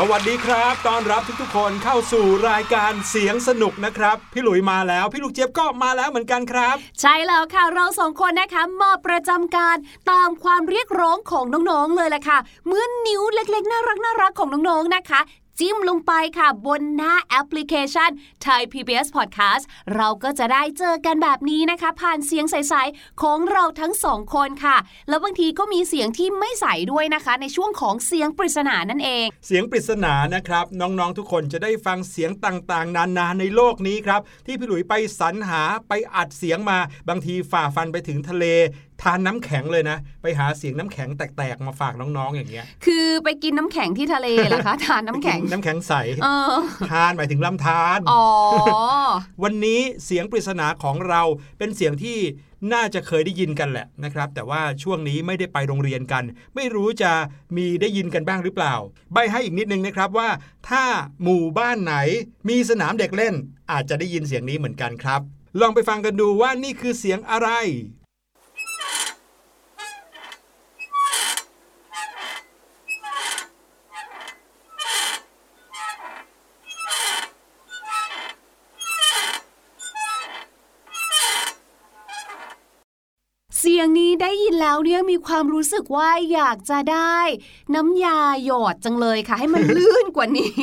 สวัสดีครับต้อนรับทุกๆคนเข้าสู่รายการเสียงสนุกนะครับ พี่หลุยมาแล้ว พี่ลูกเจี๊ยบก็มาแล้วเหมือนกันครับ ใช่แล้วค่ะเราสองคนนะคะมาประจำการตามความเรียกร้องของน้องๆเลยแหละค่ะเมื่อนิ้วเล็กๆ น่ารักน่ารักของน้องๆนะคะ จิ้มลงไปค่ะบนหน้าแอปพลิเคชัน Thai PBS Podcast เราก็จะได้เจอกันแบบนี้นะคะ ผ่านเสียงใสๆของเราทั้งสองคนค่ะ แล้วบางทีก็มีเสียงที่ไม่ใสด้วยนะคะ ในช่วงของเสียงปริศนานั่นเอง เสียงปริศนานะครับ น้องๆทุกคนจะได้ฟังเสียงต่างๆ นานาในโลกนี้ครับ ที่พี่หลุยไปสรรหาไปอัดเสียงมาบางทีฝ่าฟันไปถึงทะเล ทานน้ำแข็งเลยนะ ไปหาเสียงน้ำแข็งแตกๆมาฝากน้องๆอย่างเงี้ย คือไปกินน้ำแข็งที่ทะเลเหรอคะทานน้ำแข็งน้ำแข็งใสเออทานหมายถึงลำธารอ๋อวันนี้เสียงปริศนาของเราเป็นเสียงที่น่าจะเคยได้ยินกันแหละนะครับ แต่ว่าช่วงนี้ไม่ได้ไปโรงเรียนกัน ไม่รู้จะมีได้ยินกันบ้างหรือเปล่า ใบให้อีกนิดนึงนะครับว่า ถ้าหมู่บ้านไหนมีสนามเด็กเล่น อาจจะได้ยินเสียงนี้เหมือนกันครับ ลองไปฟังกันดูว่านี่คือเสียงอะไร เนี่ยมีความรู้สึกว่าอยากจะได้ น้ำยาหยอดจังเลยค่ะ ให้มันลื่นกว่านี้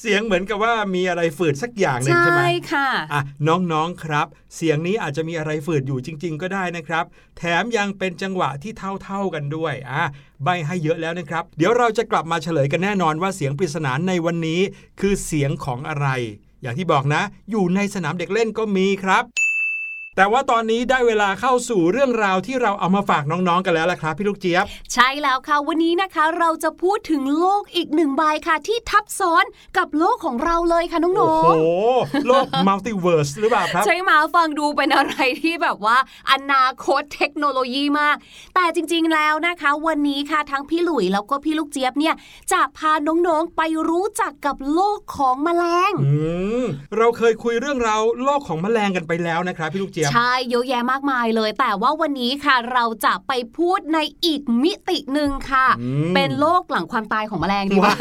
เสียงเหมือนกับว่ามีอะไรฝืดสักอย่างหนึ่งใช่ไหมค่ะอะ น้องๆครับ เสียงนี้อาจจะมีอะไรฝืดอยู่จริง ๆ ก็ได้นะครับ แถมยังเป็นจังหวะที่เท่าๆกันด้วยอะใบให้เยอะแล้วนะครับ เดี๋ยวเราจะกลับมาเฉลยกันแน่นอนว่าเสียงปริศนาในวันนี้ คือเสียงของอะไร อย่างที่บอกนะ อยู่ในสนามเด็กเล่นก็มีครับ แต่ว่าตอนนี้ได้เวลาเข้าสู่เรื่องราวที่เราเอามาฝากน้องๆกันแล้วล่ะครับพี่ลูกเจี๊ยบ ใช่แล้วค่ะวันนี้นะคะ เราจะพูดถึงโลกอีกหนึ่งใบค่ะ ที่ทับซ้อนกับโลกของเราเลยค่ะน้อง โอ้โหโลก multiverse หรือเปล่าครับๆใช่มาฟังดูเป็นอะไรที่แบบว่า อนาคตเทคโนโลยีมาก แต่จริงๆแล้วนะคะ วันนี้ค่ะทั้งพี่หลุยแล้วก็พี่ลูกเจี๊ยบเนี่ยจะพาน้องๆไปรู้จักกับโลกของแมลงอืมเราเคยคุยเรื่องราวโลกของแมลงกันไปแล้วนะครับพี่ลูกเจี๊ยบใช่เยอะแยะมากมายเลย แต่ว่าวันนี้ค่ะเราจะไปพูดในอีกมิติหนึ่งค่ะอืมเป็นโลกหลังความตายของแมลงดีกว่า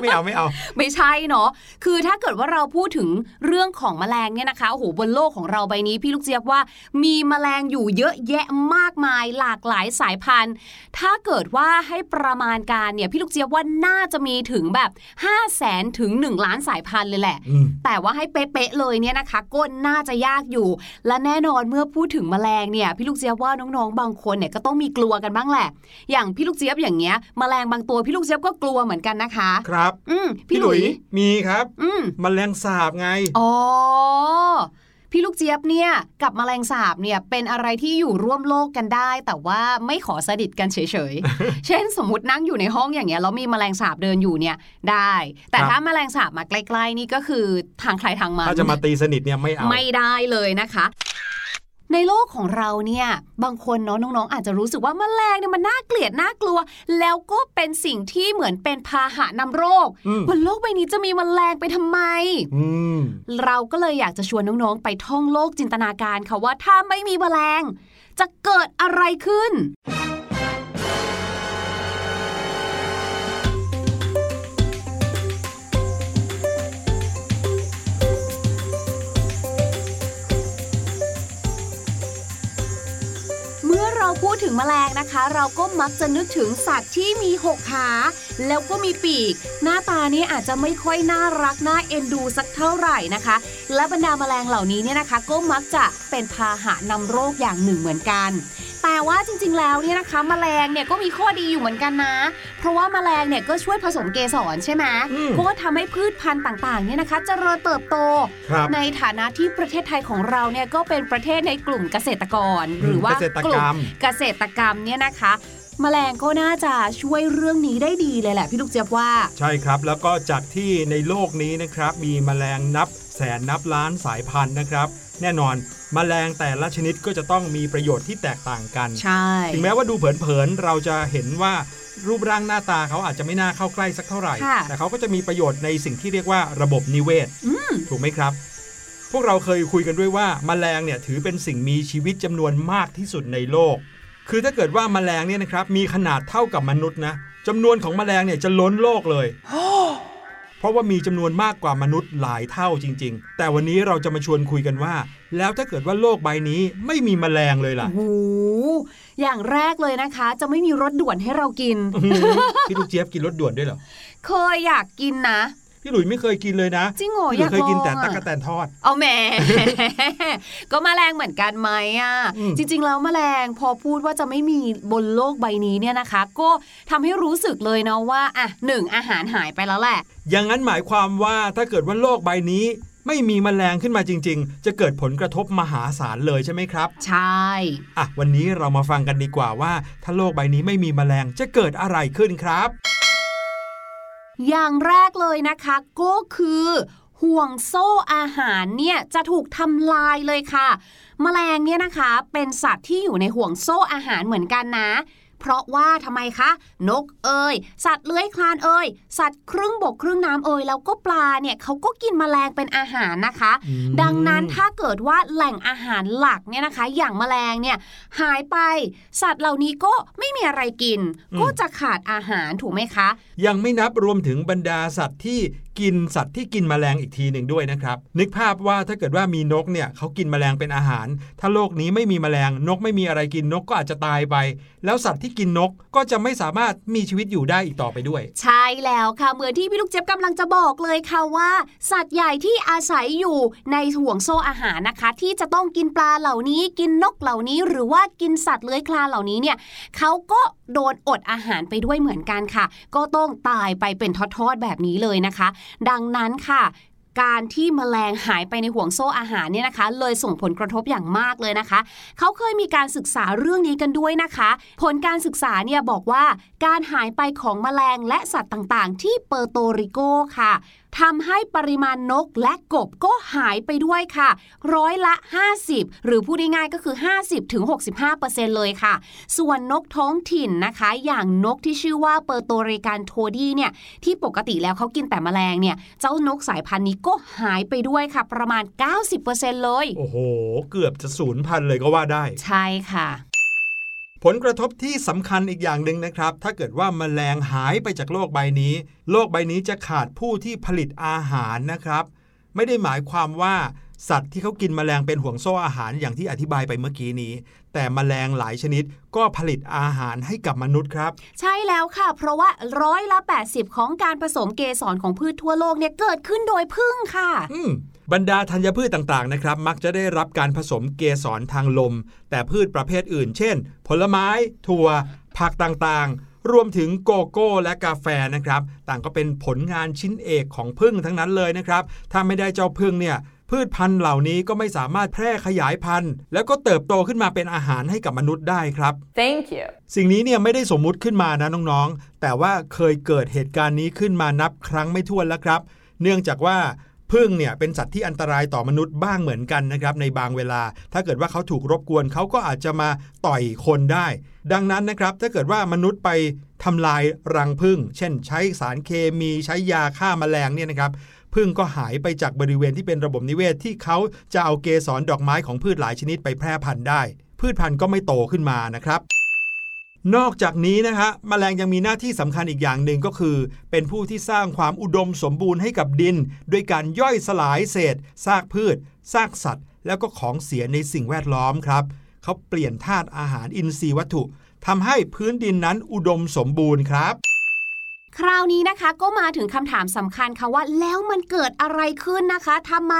ไม่เอาไม่เอา ไม่ใช่เนาะคือถ้าเกิดว่าเราพูดถึงเรื่องของแมลงเนี่ยนะคะโอ้โหบนโลกของเราใบนี้พี่ลูกเจี๊ยบว่า มีแมลงอยู่เยอะแยะมากมาย หลากหลายสายพันธุ์ ถ้าเกิดว่าให้ประมาณการเนี่ยพี่ลูกเจี๊ยบว่าน่าจะมีถึงแบบ 5 0 0แสนถึง 1 ล้านสายพันธุ์เลยแหละอืมแต่ว่าให้เป๊ะๆเลยเนี่ยนะคะก้นน่าจะยากอยู่และแน่นอนเมื่อพูดถึงแมลงเนี่ยพี่ลูกเจี๊ยบว่าน้องๆ บางคนเนี่ยก็ต้องมีกลัวกันบ้างแหละ อย่างพี่ลูกเจี๊ยบอย่างเงี้ยแมลงบางตัวพี่ลูกเจี๊ยบก็กลัวเหมือนกันนะคะ ครับ อืมพี่หลุยมีครับ อืมมแมลงสาบไง อ๋อ พี่ลูกเจี๊ยบเนี่ยกับแมลงสาบเนี่ยเป็นอะไรที่อยู่ร่วมโลกกันได้ แต่ว่าไม่ขอสนิทกันเฉยๆ เช่นสมมตินั่งอยู่ในห้องอย่างเงี้ยแล้วมีแมลงสาบเดินอยู่เนี่ยได้ แต่ครับถ้าแมลงสาบมาใกล้ๆนี่ก็คือทางใครทางมันถ้าจะมาตีสนิทเนี่ยไม่เอาไม่ได้เลยนะคะ ในโลกของเราเนี่ยบางคนเนาะน้องๆ อาจจะรู้สึกว่าแมลงเนี่ยมันน่าเกลียดน่ากลัว แล้วก็เป็นสิ่งที่เหมือนเป็นพาหะนำโรคอืมบนโลกใบนี้จะมีแมลงไปทำไมอืมเราก็เลยอยากจะชวนน้องๆ ไปท่องโลกจินตนาการค่ะว่าถ้าไม่มีแมลง จะเกิดอะไรขึ้น แมลงนะคะ เราก็มักจะนึกถึงสัตว์ที่มีหกขา แล้วก็มีปีก หน้าตานี้อาจจะไม่ค่อยน่ารักน่าเอ็นดูสักเท่าไหร่นะคะ และบรรดาแมลงเหล่านี้เนี่ยนะคะ ก็มักจะเป็นพาหะนำโรคอย่างหนึ่งเหมือนกัน แต่ว่าจริง ๆ แล้วเนี่ยนะคะแมลงเนี่ยก็มีข้อดีอยู่เหมือนกันนะ เพราะว่าแมลงเนี่ยก็ช่วยผสมเกสรใช่ไหมอืมก็ทำให้พืชพันธุ์ต่างๆเนี่ยนะคะเจริญเติบโตครับในฐานะที่ประเทศไทยของเราเนี่ยก็เป็นประเทศในกลุ่มเกษตรกร หรือว่าเกษตรกรรมลุ่เกษตรกรรมเนี่ยนะคะแมลงก็น่าจะช่วยเรื่องนี้ได้ดีเลยแหละพี่ลูกเจี๊ยบว่า ใช่ครับ แล้วก็จากที่ในโลกนี้นะครับมีแมลงนับแสนนับล้านสายพันธุ์นะครับ แน่นอน แมลงแต่ละชนิดก็จะต้องมีประโยชน์ที่แตกต่างกัน ใช่ ถึงแม้ว่าดูเผินๆเราจะเห็นว่ารูปร่างหน้าตาเขาอาจจะไม่น่าเข้าใกล้สักเท่าไหร่ค่ะแต่เขาก็จะมีประโยชน์ในสิ่งที่เรียกว่าระบบนิเวศอืมถูกไหมครับ พวกเราเคยคุยกันด้วยว่าแมลงเนี่ยถือเป็นสิ่งมีชีวิตจำนวนมากที่สุดในโลก คือถ้าเกิดว่าแมลงเนี่ยนะครับมีขนาดเท่ากับมนุษย์นะจำนวนของแมลงเนี่ยจะล้นโลกเลย เพราะว่ามีจำนวนมากกว่ามนุษย์หลายเท่าจริง ๆ แต่วันนี้เราจะมาชวนคุยกันว่า แล้วถ้าเกิดว่าโลกใบนี้ไม่มีแมลงเลยล่ะโอ้โหอย่างแรกเลยนะคะ จะไม่มีรถด่วนให้เรากินอื้อหือพี่ลูกเจี๊ยบกินรถด่วนด้วยเหรอเคยอยากกินนะ พี่หลุยไม่เคยกินเลยนะจริงเหรอพี่หลุอยยากเคยกินแต่ลองอะตั๊กแตนทอดเอาแหมก็แมลงเหมือนกันไหมอะอืมจริง ๆ แล้วแมลงพอพูดว่าจะไม่มีบนโลกใบนี้เนี่ยนะคะ ก็ทำให้รู้สึกเลยนะว่าอะหนึ่งอาหารหายไปแล้วแหละ อย่างนั้นหมายความว่าถ้าเกิดว่าโลกใบนี้ไม่มีแมลงขึ้นมาจริง ๆ จะเกิดผลกระทบมหาศาลเลยใช่ไหมครับ ใช่ อะ วันนี้เรามาฟังกันดีกว่าว่า ถ้าโลกใบนี้ไม่มีแมลงจะเกิดอะไรขึ้นครับ อย่างแรกเลยนะคะก็คือห่วงโซ่อาหารเนี่ยจะถูกทำลายเลยค่ะ แมลงเนี่ยนะคะเป็นสัตว์ที่อยู่ในห่วงโซ่อาหารเหมือนกันนะ เพราะว่าทำไมคะ นกเอ่ยสัตว์เลื้อยคลานเอ่ยสัตว์ครึ่งบกครึ่งน้ำเอ่ยแล้วก็ปลาเนี่ยเขาก็กินแมลงเป็นอาหารนะคะอืมดังนั้นถ้าเกิดว่าแหล่งอาหารหลักเนี่ยนะคะ อย่างแมลงเนี่ยหายไป สัตว์เหล่านี้ก็ไม่มีอะไรกิน ก็จะขาดอาหารถูกไหมคะ ยังไม่นับรวมถึงบรรดาสัตว์ที่กินสัตว์ที่กินแมลงอีกทีหนึ่งด้วยนะครับ นึกภาพว่าถ้าเกิดว่ามีนกเนี่ยเขากินแมลงเป็นอาหาร ถ้าโลกนี้ไม่มีแมลงนกไม่มีอะไรกินนกก็อาจจะตายไป แล้วสัตว์ที่กินนกก็จะไม่สามารถมีชีวิตอยู่ได้อีกต่อไปด้วย ใช่แล้วค่ะเหมือนที่พี่ลูกเจี๊ยบกำลังจะบอกเลยค่ะว่า สัตว์ใหญ่ที่อาศัยอยู่ในห่วงโซ่อาหารนะคะ ที่จะต้องกินปลาเหล่านี้กินนกเหล่านี้ หรือว่ากินสัตว์เลื้อยคลานเหล่านี้เนี่ยเขาก็โดนอดอาหารไปด้วยเหมือนกันค่ะ ก็ต้องตายไปเป็นทอดๆแบบนี้เลยนะคะดังนั้นค่ะการที่แมลงหายไปในห่วงโซ่อาหารเนี่ยนะคะ เลยส่งผลกระทบอย่างมากเลยนะคะ เขาเคยมีการศึกษาเรื่องนี้กันด้วยนะคะ ผลการศึกษาเนี่ยบอกว่าการหายไปของแมลงและสัตว์ต่างๆ ที่เปอร์โตริโกค่ะทำให้ปริมาณนกและกบก็หายไปด้วยค่ะ ร้อยละ 50 หรือพูดง่ายๆก็คือ 50ถึง65%เลยค่ะ ส่วนนกท้องถิ่นนะคะ อย่างนกที่ชื่อว่าเปอร์โตริกันโทดีเนี่ย ที่ปกติแล้วเขากินแต่แมลงเนี่ย เจ้านกสายพันธุ์นี้ก็หายไปด้วยค่ะ ประมาณ 90%เลย โอ้โห เกือบจะสูญพันธุ์เลยก็ว่าได้ ใช่ค่ะ ผลกระทบที่สำคัญอีกอย่างหนึ่งนะครับ ถ้าเกิดว่าแมลงหายไปจากโลกใบนี้ โลกใบนี้จะขาดผู้ที่ผลิตอาหารนะครับ ไม่ได้หมายความว่า สัตว์ที่เขากินแมลงเป็นห่วงโซ่อาหารอย่างที่อธิบายไปเมื่อกี้นี้ แต่แมลงหลายชนิดก็ผลิตอาหารให้กับมนุษย์ครับ ใช่แล้วค่ะ เพราะว่าร้อยละ 80 ของการผสมเกสรของพืชทั่วโลกเนี่ยเกิดขึ้นโดยพึ่งค่ะอืมบรรดาธัญพืชต่างๆนะครับ มักจะได้รับการผสมเกสรทางลม แต่พืชประเภทอื่น เช่น ผลไม้ ถั่ว ผักต่างๆรวมถึงโกโก้และกาแฟนะครับ ต่างก็เป็นผลงานชิ้นเอกของพึ่งทั้งนั้นเลยนะครับ ถ้าไม่ได้เจ้าพึ่งเนี่ย พืชพันธุ์เหล่านี้ก็ไม่สามารถแพร่ขยายพันธุ์ แล้วก็เติบโตขึ้นมาเป็นอาหารให้กับมนุษย์ได้ครับ Thank you. สิ่งนี้เนี่ยไม่ได้สมมุติขึ้นมานะน้องๆ แต่ว่าเคยเกิดเหตุการณ์นี้ขึ้นมานับครั้งไม่ถ้วนแล้วครับ เนื่องจากว่าพึ่งเนี่ยเป็นสัตว์ที่อันตรายต่อมนุษย์บ้างเหมือนกันนะครับในบางเวลา ถ้าเกิดว่าเขาถูกรบกวนเขาก็อาจจะมาต่อยคนได้ ดังนั้นนะครับ ถ้าเกิดว่ามนุษย์ไปทำลายรังพึ่ง เช่น ใช้สารเคมีใช้ยาฆ่าแมลงเนี่ยนะครับ พึ่งก็หายไปจากบริเวณที่เป็นระบบนิเวศที่เขาจะเอาเกสรดอกไม้ของพืชหลายชนิดไปแพร่พันธุ์ได้ พืชพันธุ์ก็ไม่โตขึ้นมานะครับนอกจากนี้นะฮะแมลงยังมีหน้าที่สำคัญอีกอย่างหนึ่งก็คือ เป็นผู้ที่สร้างความอุดมสมบูรณ์ให้กับดิน ด้วยการย่อยสลายเศษซากพืชซากสัตว์ แล้วก็ของเสียในสิ่งแวดล้อมครับ เขาเปลี่ยนธาตุอาหารอินทรีย์วัตถุทำให้พื้นดินนั้นอุดมสมบูรณ์ครับ คราวนี้นะคะก็มาถึงคำถามสำคัญค่ะว่า แล้วมันเกิดอะไรขึ้นนะคะทำไม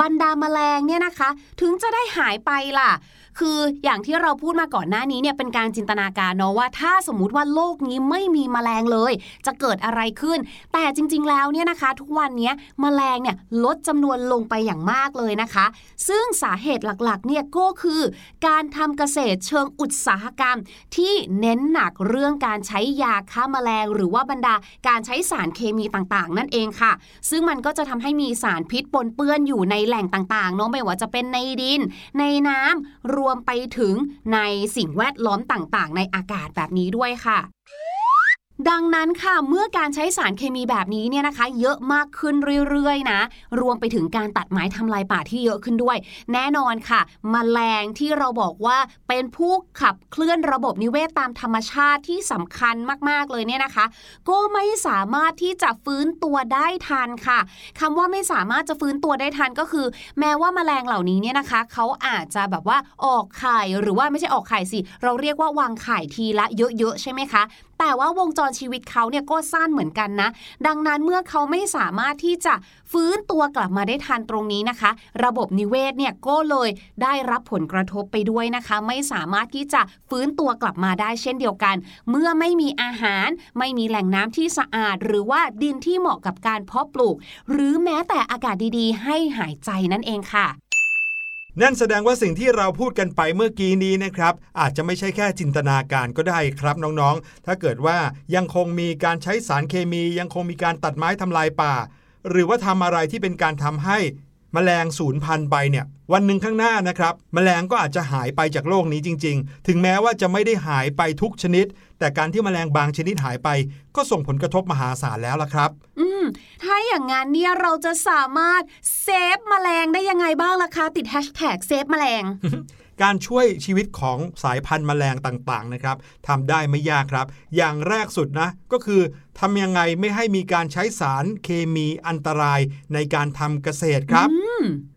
บรรดาแมลงเนี่ยนะคะ ถึงจะได้หายไปล่ะ คืออย่างที่เราพูดมาก่อนหน้านี้เนี่ยเป็นการจินตนาการเนาะว่า ถ้าสมมุติว่าโลกนี้ไม่มีแมลงเลย จะเกิดอะไรขึ้น แต่จริง ๆ แล้วเนี่ยนะคะ ทุกวันนี้แมลงเนี่ยลดจำนวนลงไปอย่างมากเลยนะคะ ซึ่งสาเหตุหลักๆเนี่ยก็คือ การทำเกษตรเชิงอุตสาหกรรม ที่เน้นหนักเรื่องการใช้ยาฆ่าแมลง หรือว่าบรรดาการใช้สารเคมีต่างๆ นั่นเองค่ะ ซึ่งมันก็จะทำให้มีสารพิษปนเปื้อนอยู่ในแหล่งต่างๆเนาะไม่ว่าจะเป็นในดิน ในน้ำรวมไปถึงในสิ่งแวดล้อมต่างๆ ในอากาศแบบนี้ด้วยค่ะ ดังนั้นค่ะเมื่อการใช้สารเคมีแบบนี้เนี่ยนะคะ เยอะมากขึ้นเรื่อยๆนะรวมไปถึงการตัดไม้ทำลายป่าที่เยอะขึ้นด้วย แน่นอนค่ะมแมลงที่เราบอกว่าเป็นผู้ขับเคลื่อนระบบนิเวศตามธรรมชาติที่สำคัญมากๆเลยเนี่ยนะคะ ก็ไม่สามารถที่จะฟื้นตัวได้ทันค่ะคำว่าไม่สามารถจะฟื้นตัวได้ทันก็คือ แม้ว่าแมลงเหล่านี้เนี่ยนะคะเขาอาจจะแบบว่าออกไข่หรือว่าไม่ใช่ออกไข่สิ เราเรียกว่าวางไข่ทีละเยอะๆใช่ไหมคะ แต่ว่าวงจรชีวิตเขาเนี่ยก็สั้นเหมือนกันนะ ดังนั้นเมื่อเขาไม่สามารถที่จะฟื้นตัวกลับมาได้ทันตรงนี้นะคะ ระบบนิเวศเนี่ยก็เลยได้รับผลกระทบไปด้วยนะคะ ไม่สามารถที่จะฟื้นตัวกลับมาได้เช่นเดียวกัน เมื่อไม่มีอาหาร ไม่มีแหล่งน้ำที่สะอาด หรือว่าดินที่เหมาะกับการเพาะปลูก หรือแม้แต่อากาศดีๆ ให้หายใจนั่นเองค่ะ นั่นแสดงว่าสิ่งที่เราพูดกันไปเมื่อกี้นี้นะครับ อาจจะไม่ใช่แค่จินตนาการก็ได้ครับน้องๆ ถ้าเกิดว่ายังคงมีการใช้สารเคมี ยังคงมีการตัดไม้ทำลายป่า หรือว่าทำอะไรที่เป็นการทำให้ มแมลงสูญพันธุ์ไปเนี่ยวันหนึ่งข้างหน้านะครับแมลงก็อาจจะหายไปจากโลกนี้จริง ๆ ถึงแม้ว่าจะไม่ได้หายไปทุกชนิด แต่การที่แมลงบางชนิดหายไป ก็ส่งผลกระทบมหาศาลแล้วล่ะครับ อืมถ้าอย่างนั้นเนี่ยเราจะสามารถ save แมลงได้ยังไงบ้างล่ะคะติดแฮชแท็ก save แมลงการช่วยชีวิตของสายพันธุ์แมลงต่างๆนะครับทำได้ไม่ยากครับ อย่างแรกสุดนะก็คือ ทำยังไงไม่ให้มีการใช้สารเคมีอันตรายในการทำเกษตรครับ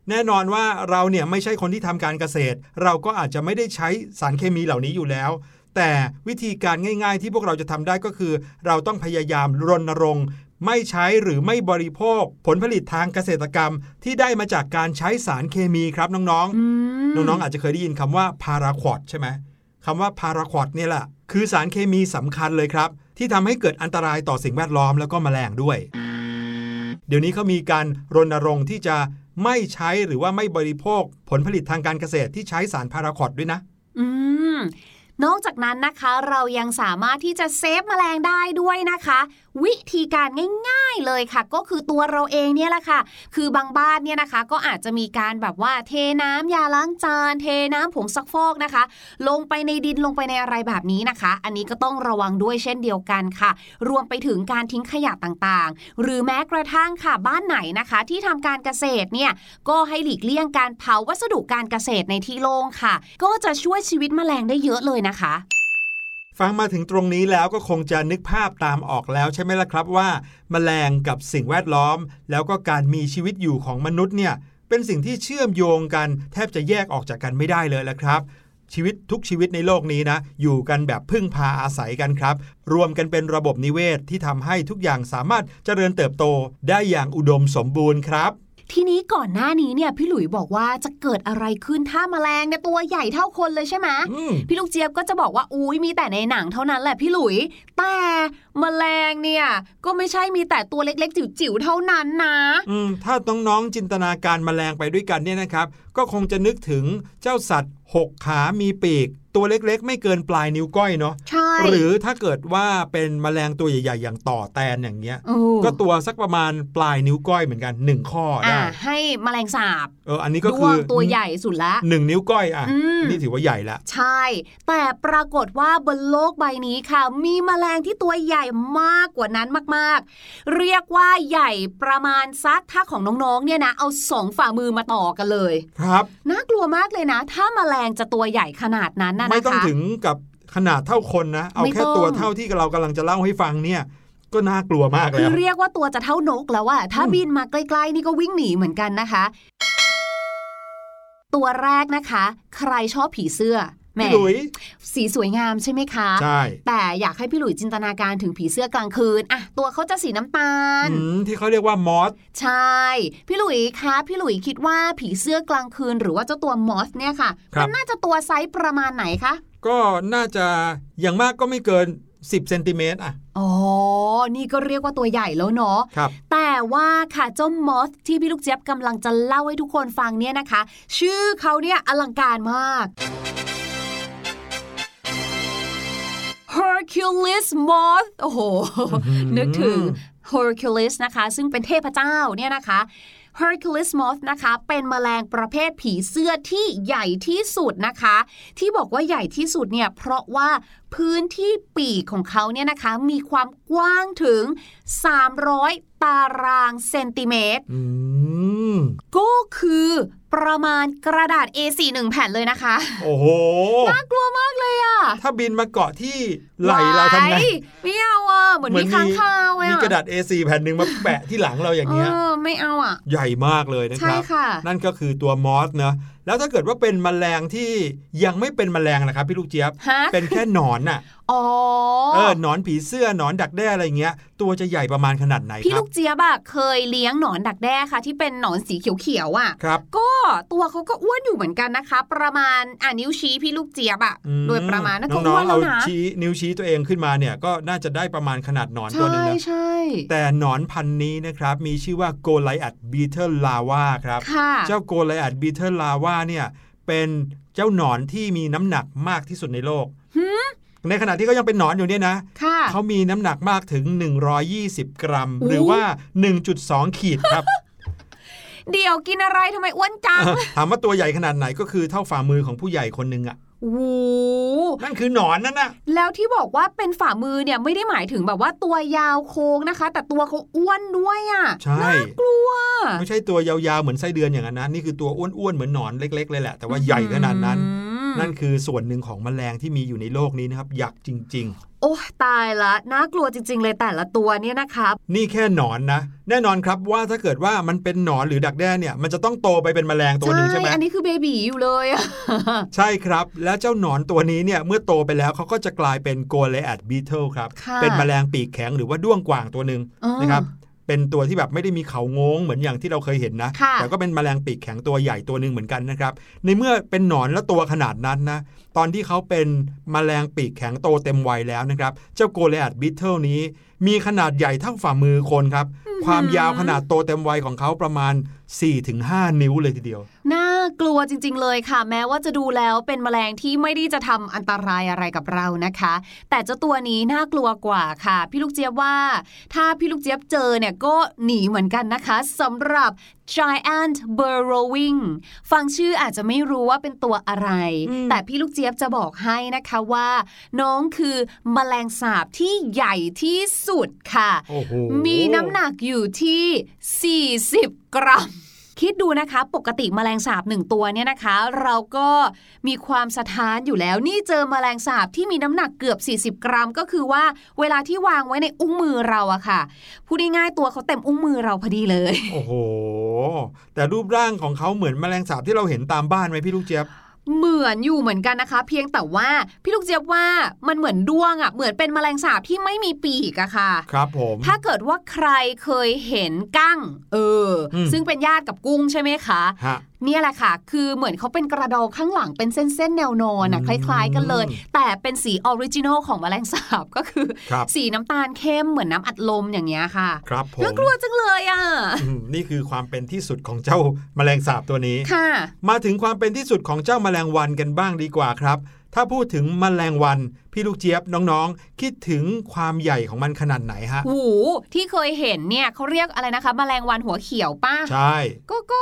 แน่นอนว่าเราเนี่ยไม่ใช่คนที่ทำการเกษตร เราก็อาจจะไม่ได้ใช้สารเคมีเหล่านี้อยู่แล้ว แต่วิธีการง่าย ๆ ที่พวกเราจะทำได้ก็คือ เราต้องพยายามรณรงค์ไม่ใช้หรือไม่บริโภคผลผลิตทางเกษตรกรรม ที่ได้มาจากการใช้สารเคมีครับน้องๆ น้องๆอาจจะเคยได้ยินคำว่าพาราควอดใช่ไหมคำว่าพาราควอดเนี่ยแหละคือสารเคมีสำคัญเลยครับ ที่ทำให้เกิดอันตรายต่อสิ่งแวดล้อมแล้วก็แมลงด้วย เดี๋ยวนี้เขามีการรณรงค์ที่จะไม่ใช้หรือว่าไม่บริโภคผลผลิตทางการเกษตรที่ใช้สารพาราคอดด้วยนะ อืมนอกจากนั้นนะคะเรายังสามารถที่จะเซฟแมลงได้ด้วยนะคะ วิธีการง่าย ๆเลยค่ะ ก็คือตัวเราเองเนี่ยแหละค่ะ คือบางบ้านเนี่ยนะคะ ก็อาจจะมีการแบบว่าเทน้ำยาล้างจาน เทน้ำผงซักฟอกนะคะ ลงไปในดินลงไปในอะไรแบบนี้นะคะ อันนี้ก็ต้องระวังด้วยเช่นเดียวกันค่ะ รวมไปถึงการทิ้งขยะต่างๆ หรือแม้กระทั่งค่ะบ้านไหนนะคะ ที่ทำการเกษตรเนี่ยก็ให้หลีกเลี่ยงการเผาวัสดุการเกษตรในที่โล่งค่ะ ก็จะช่วยชีวิตแมลงได้เยอะเลยนะคะ ฟังมาถึงตรงนี้แล้วก็คงจะนึกภาพตามออกแล้วใช่ไหมล่ะครับว่า แมลงกับสิ่งแวดล้อม แล้วก็การมีชีวิตอยู่ของมนุษย์เนี่ยเป็นสิ่งที่เชื่อมโยงกัน แทบจะแยกออกจากกันไม่ได้เลยละครับ ชีวิตทุกชีวิตในโลกนี้นะ อยู่กันแบบพึ่งพาอาศัยกันครับ รวมกันเป็นระบบนิเวศที่ทำให้ทุกอย่างสามารถเจริญเติบโตได้อย่างอุดมสมบูรณ์ครับ ทีนี้ก่อนหน้านี้เนี่ยพี่หลุยบอกว่าจะเกิดอะไรขึ้นถ้าแมลงเนี่ยตัวใหญ่เท่าคนเลยใช่ไหมอืมพี่ลูกเจี๊ยบก็จะบอกว่าอุ้ยมีแต่ในหนังเท่านั้นแหละพี่หลุย แต่แมลงเนี่ยก็ไม่ใช่มีแต่ตัวเล็กๆ จิ๋วๆเท่านั้นนะอืมถ้าน้องๆจินตนาการแมลงไปด้วยกันเนี่ยนะครับ ก็คงจะนึกถึงเจ้าสัตว์หกขา มีปีก ตัวเล็กๆ ไม่เกินปลายนิ้วก้อยเนาะใช่หรือถ้าเกิดว่าเป็นแมลงตัวใหญ่ๆ อย่างต่อแตนอย่างเงี้ยโอ้ก็ตัวสักประมาณปลายนิ้วก้อยเหมือนกันหนึ่งข้ออ่าได้ให้แมลงสาบเอออันนี้ก็ด้คืวองตัวใหญ่สุดละหนึ่งนิ้วก้อยอะอืมนี่ถือว่าใหญ่ละใช่ แต่ปรากฏว่าบนโลกใบนี้ค่ะ มีแมลงที่ตัวใหญ่มากกว่านั้นมากๆ เรียกว่าใหญ่ประมาณซักถ้าของน้องๆเนี่ยนะเอาสองฝ่ามือมาต่อกันเลย ครับน่ากลัวมากเลยนะ ถ้าแมลงจะตัวใหญ่ขนาดนั้นนะนะคะไม่ต้องถึงกับขนาดเท่าคนนะ เอาไม่แค่ต้องตัวเท่าที่เรากำลังจะเล่าให้ฟังเนี่ยก็น่ากลัวมากคืแล้อวเรียกว่าตัวจะเท่านกแล้วอะถ้าอืมบินมาใกล้ๆ นี่ก็วิ่งหนีเหมือนกันนะคะ ตัวแรกนะคะ ใครชอบผีเสื้อแหม พี่หลุย สีสวยงามใช่ไหมคะ ใช่ แต่อยากให้พี่หลุยจินตนาการถึงผีเสื้อกลางคืนอะตัวเขาจะสีน้ำตาลอืมที่เขาเรียกว่ามอส ใช่ พี่หลุยคะพี่หลุยคิดว่าผีเสื้อกลางคืน หรือว่าเจ้าตัวมอสเนี่ยค่ะครับมันน่าจะตัวไซส์ประมาณไหนคะ ก็น่าจะอย่างมากก็ไม่เกิน10เซนติเมตรอะ อ๋อ นี่ก็เรียกว่าตัวใหญ่แล้วเนาะ ครับ แต่ว่าค่ะเจ้ามอสที่พี่ลูกเจี๊ยบกำลังจะเล่าให้ทุกคนฟังเนี่ยนะคะ ชื่อเขาเนี่ยอลังการมาก Hercules Moth โอ้โห นึกถึง Hercules นะคะ ซึ่งเป็นเทพเจ้าเนี่ยนะคะ Hercules moth นะคะ เป็นแมลงประเภทผีเสื้อที่ใหญ่ที่สุดนะคะ ที่บอกว่าใหญ่ที่สุดเนี่ย เพราะว่าพื้นที่ปีกของเขาเนี่ยนะคะ มีความกว้างถึง 300 ตารางเซนติเมตรอืมก็คือ ประมาณกระดาษ A4 หนึ่งแผ่นเลยนะคะ โอ้โห น่ากลัวมากเลยอะ ถ้าบินมาเกาะที่ไหลเราทำไงว้ไม่เอาอะ เหมือนมีค้างคาวอะมีกระดาษ A4 แผ่นหนึ่งมาแปะที่หลังเราอย่างเงี้ยเออไม่เอาอะ ใหญ่มากเลยนะคใช่รับค่ะนั่นก็คือตัวมอสเนอะแล้วถ้าเกิดว่าเป็นแมลงที่ยังไม่เป็นแมลงนะครับพี่ลูกเจี๊ยบฮะเป็นแค่หนอนน่ะอ๋อเออหนอนผีเสื้อหนอนดักแด้อะไรเงี้ย ตัวจะใหญ่ประมาณขนาดไหนพี่ครัลูบกเจี๊ยบอะเคยเลี้ยงหนอนดักแด้ค่ะ ที่เป็นหนอนสีเขียวๆอะครับก็ตัวเขาก็อ้วนอยู่เหมือนกันนะคะ ประมาณอะนิ้วชี้พี่ลูกเจี๊ยบอะอืมโดยประมาณนั่นก็น้อ้อวงนๆแล้เอาวนะชี้นิ้วชี้ตัวเองขึ้นมาเนี่ยก็น่าจะได้ประมาณขนาดหนอนตัวใช่หนึงนะใช่แต่หนอนพันธุ์นี้นะครับมีชื่อว่าโกไลอัดบีเท l ลาวาครับค่ะเจ้าโกไลอัดบีเท l ลาวาเนี่ยเป็นเจ้าหนอนที่มีน้ำหนักมากที่สุดในโลกในขณะที่เขายังเป็นหนอนอยู่เนี่ยนะค่ะเขามีน้ำหนักมากถึง 120 กรัมอู้หรือว่า 1.2 ขีดครับ เดี๋ยวกินอะไรทำไมอ้วนจัง ถามว่าตัวใหญ่ขนาดไหนก็คือเท่าฝ่ามือของผู้ใหญ่คนหนึ่งอะโอ้โหนั่นคือหนอนนั่นนะแล้วที่บอกว่าเป็นฝ่ามือเนี่ยไม่ได้หมายถึงแบบว่าตัวยาวโค้งนะคะ แต่ตัวเขาอ้วนด้วยอะใช่กลัว ไม่ใช่ตัวยาวๆเหมือนไส้เดือนอย่างนั้นนะนี่คือตัวอ้วนๆเหมือนหนอนเล็ก ๆ เลยแหละแต่ว่าใหญ่ขนาดนั้นอืม นั่นคือส่วนหนึ่งของแมลงที่มีอยู่ในโลกนี้นะครับยักษ์จริงโอ้ตายละน่ากลัวจริง ๆ เลยแต่ละตัวเนี่ยนะคะๆนี่แค่หนอนนะ แน่นอนครับว่าถ้าเกิดว่ามันเป็นหนอนหรือดักแด้เนี่ยมันจะต้องโตไปเป็นแมลงตัวหนึ่งใช่ไหมอันนี้คือ baby อยู่เลยอะใช่ครับ แล้วเจ้าหนอนตัวนี้เนี่ยเมื่อโตไปแล้วเขาก็จะกลายเป็น Goliath beetle ครับค่ะเป็นแมลงปีกแข็งหรือว่าด้วงกว่างตัวหนึ่งอ๋อนะครับ เป็นตัวที่แบบไม่ได้มีเขาโง้งเหมือนอย่างที่เราเคยเห็นนะค่ะแต่ก็เป็นแมลงปีกแข็งตัวใหญ่ตัวหนึ่งเหมือนกันนะครับ ในเมื่อเป็นหนอนแล้วตัวขนาดนั้นนะ ตอนที่เขาเป็นแมลงปีกแข็งโตเต็มวัยแล้วนะครับ เจ้า Goliath beetle นี้ มีขนาดใหญ่เท่าฝ่ามือคนครับ ความยาวขนาดโตเต็มวัยของเขาประมาณ 4-5 นิ้วเลยทีเดียว น่า กลัวจริง ๆ เลยค่ะ แม้ว่าจะดูแล้วเป็นแมลงที่ไม่ได้จะทำอันตรายอะไรกับเรานะคะ แต่เจ้าตัวนี้น่ากลัวกว่าค่ะ พี่ลูกเจี๊ยบว่า ถ้าพี่ลูกเจี๊ยบเจอเนี่ยก็หนีเหมือนกันนะคะสำหรับ giant burrowing ฟังชื่ออาจจะไม่รู้ว่าเป็นตัวอะไรอืมแต่พี่ลูกเจี๊ยบจะบอกให้นะคะว่า น้องคือแมลงสาบที่ใหญ่ที่สุดค่ะโอ้โหมีน้ำหนักอยู่ที่ 40 กรัม คิดดูนะคะ ปกติแมลงสาบหนึ่งตัวเนี่ยนะคะ เราก็มีความสะท้านอยู่แล้ว นี่เจอแมลงสาบที่มีน้ำหนักเกือบ 40 กรัม ก็คือว่าเวลาที่วางไว้ในอุ้งมือเราอะค่ะพูดง่ายๆตัวเขาเต็มอุ้งมือเราพอดีเลย โอ้โห แต่รูปร่างของเขาเหมือนแมลงสาบที่เราเห็นตามบ้านไหมพี่ลูกเจี๊ยบ เหมือนอยู่เหมือนกันนะคะ เพียงแต่ว่าพี่ลูกเจี๊ยบว่ามันเหมือนด้วงอะเหมือนเป็นแมลงสาบที่ไม่มีปีกอะค่ะ ครับผม ถ้าเกิดว่าใครเคยเห็นกั้ง เอออมซึ่งเป็นญาติกับกุ้งใช่ไหมคะฮะ เนี่ยแหละค่ะ คือเหมือนเขาเป็นกระดองข้างหลังเป็นเส้นๆแนวนอนอะอืม คล้ายๆ กันเลย แต่เป็นสี original ของแมลงสาบก็คือครับสีน้ำตาลเข้มเหมือนน้ำอัดลมอย่างเงี้ยค่ะ ครับผมน่ากลัวจังเลยอะอืมนี่คือความเป็นที่สุดของเจ้าแมลงสาบตัวนี้ค่ะ มาถึงความเป็นที่สุดของเจ้าแมลงวันกันบ้างดีกว่าครับ ถ้าพูดถึงแมลงวันพี่ลูกเจี๊ยบน้องๆ คิดถึงความใหญ่ของมันขนาดไหนฮะหูที่เคยเห็นเนี่ยเขาเรียกอะไรนะคะแมลงวันหัวเขียวป้าใช่ก็ก็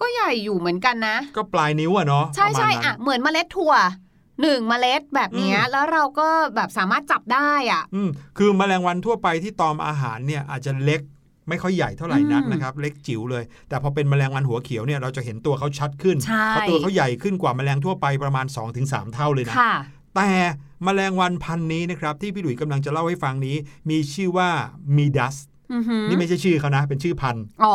ก็ใหญ่อยู่เหมือนกันนะ ก็ปลายนิ้วอะเนาะใช่ประมาณใช่นั้นอะเหมือนเมล็ดถั่วหนึ่งเมล็ดแบบเนี้ยอืมแล้วเราก็แบบสามารถจับได้อะ อืมคือแมลงวันทั่วไปที่ตอมอาหารเนี่ยอาจจะเล็กไม่ค่อยใหญ่เท่าไหร่นักอืมนะครับ เล็กจิ๋วเลย แต่พอเป็นแมลงวันหัวเขียวเนี่ยเราจะเห็นตัวเขาชัดขึ้นใช่เพราะตัวเขาใหญ่ขึ้นกว่าแมลงทั่วไปประมาณ 2-3 เท่าเลยนะค่ะแต่แมลงวันพันธุ์นี้นะครับที่พี่หลุยส์กำลังจะเล่าให้ฟังนี้ มีชื่อว่ามีดัสอือหือ นี่ไม่ใช่ชื่อเขานะ เป็นชื่อพันธุ์อ๋อ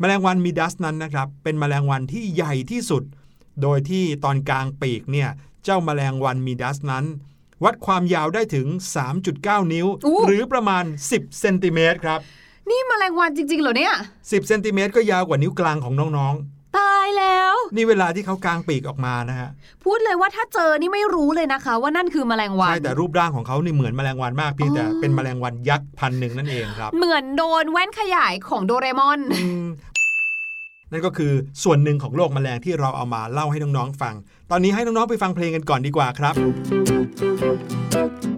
แมลงวันมีดัสนั้นนะครับ เป็นแมลงวันที่ใหญ่ที่สุด โดยที่ตอนกลางปีกเนี่ย เจ้าแมลงวันมีดัสนั้น วัดความยาวได้ถึง 3.9 นิ้วอู้หรือประมาณ 10เซนติเมตรครับ นี่แมลงวันจริง ๆ เหรอเนี่ย 10เซนติเมตรก็ยาวกว่านิ้วกลางของน้อง ตายแล้วๆนี่เวลาที่เขากลางปีกออกมานะฮะ พูดเลยว่าถ้าเจอนี่ไม่รู้เลยนะคะ ว่านั่นคือแมลงวัน ใช่แต่รูปร่างของเขานี่เหมือนแมลงวันมากเพียงแต่อ๋อเป็นแมลงวันยักษ์พันธุ์หนึ่งนั่นเองครับ เหมือนโดนแว่นขยายของโดเรมอนอืมนั่นก็คือส่วนหนึ่งของโลกแมลงที่เราเอามาเล่าให้น้องๆฟัง ตอนนี้ให้น้องๆไปฟังเพลงกันก่อนดีกว่าครับพูดประพรนะครับ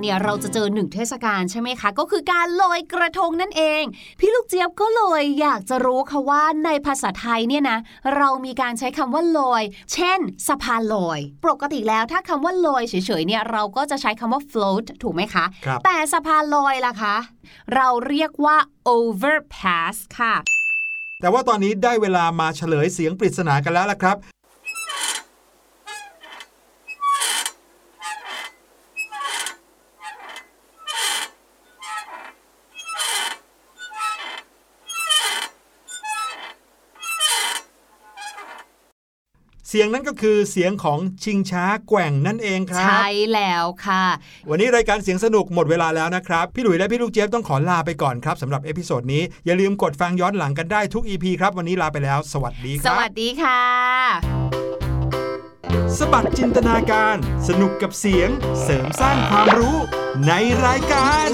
เนี่ยเราจะเจอหนึ่งเทศกาลใช่ไหมคะ ก็คือการลอยกระทงนั่นเอง พี่ลูกเจี๊ยบก็เลยอยากจะรู้ค่ะว่าในภาษาไทยเนี่ยนะเรามีการใช้คำว่าลอย เช่น สะพานลอย ปกติแล้วถ้าคำว่าลอยเฉยๆเนี่ยเราก็จะใช้คำว่า float ถูกไหมคะครับแต่สะพานลอยล่ะคะ เราเรียกว่า overpass ค่ะแต่ว่าตอนนี้ได้เวลามาเฉลยเสียงปริศนากันแล้วล่ะครับ เสียงนั้นก็คือเสียงของชิงช้าแกว่งนั่นเองครับ ใช่แล้วค่ะ วันนี้รายการเสียงสนุกหมดเวลาแล้วนะครับ พี่หลุยและพี่ลูกเจี๊ยบต้องขอลาไปก่อนครับสำหรับ episode นี้อย่าลืมกดฟังย้อนหลังกันได้ทุก EP ครับ วันนี้ลาไปแล้ว สวัสดีครับ สวัสดีค่ะ สะบัดจินตนาการ สนุกกับเสียงเสริมสร้างความรู้ในรายการ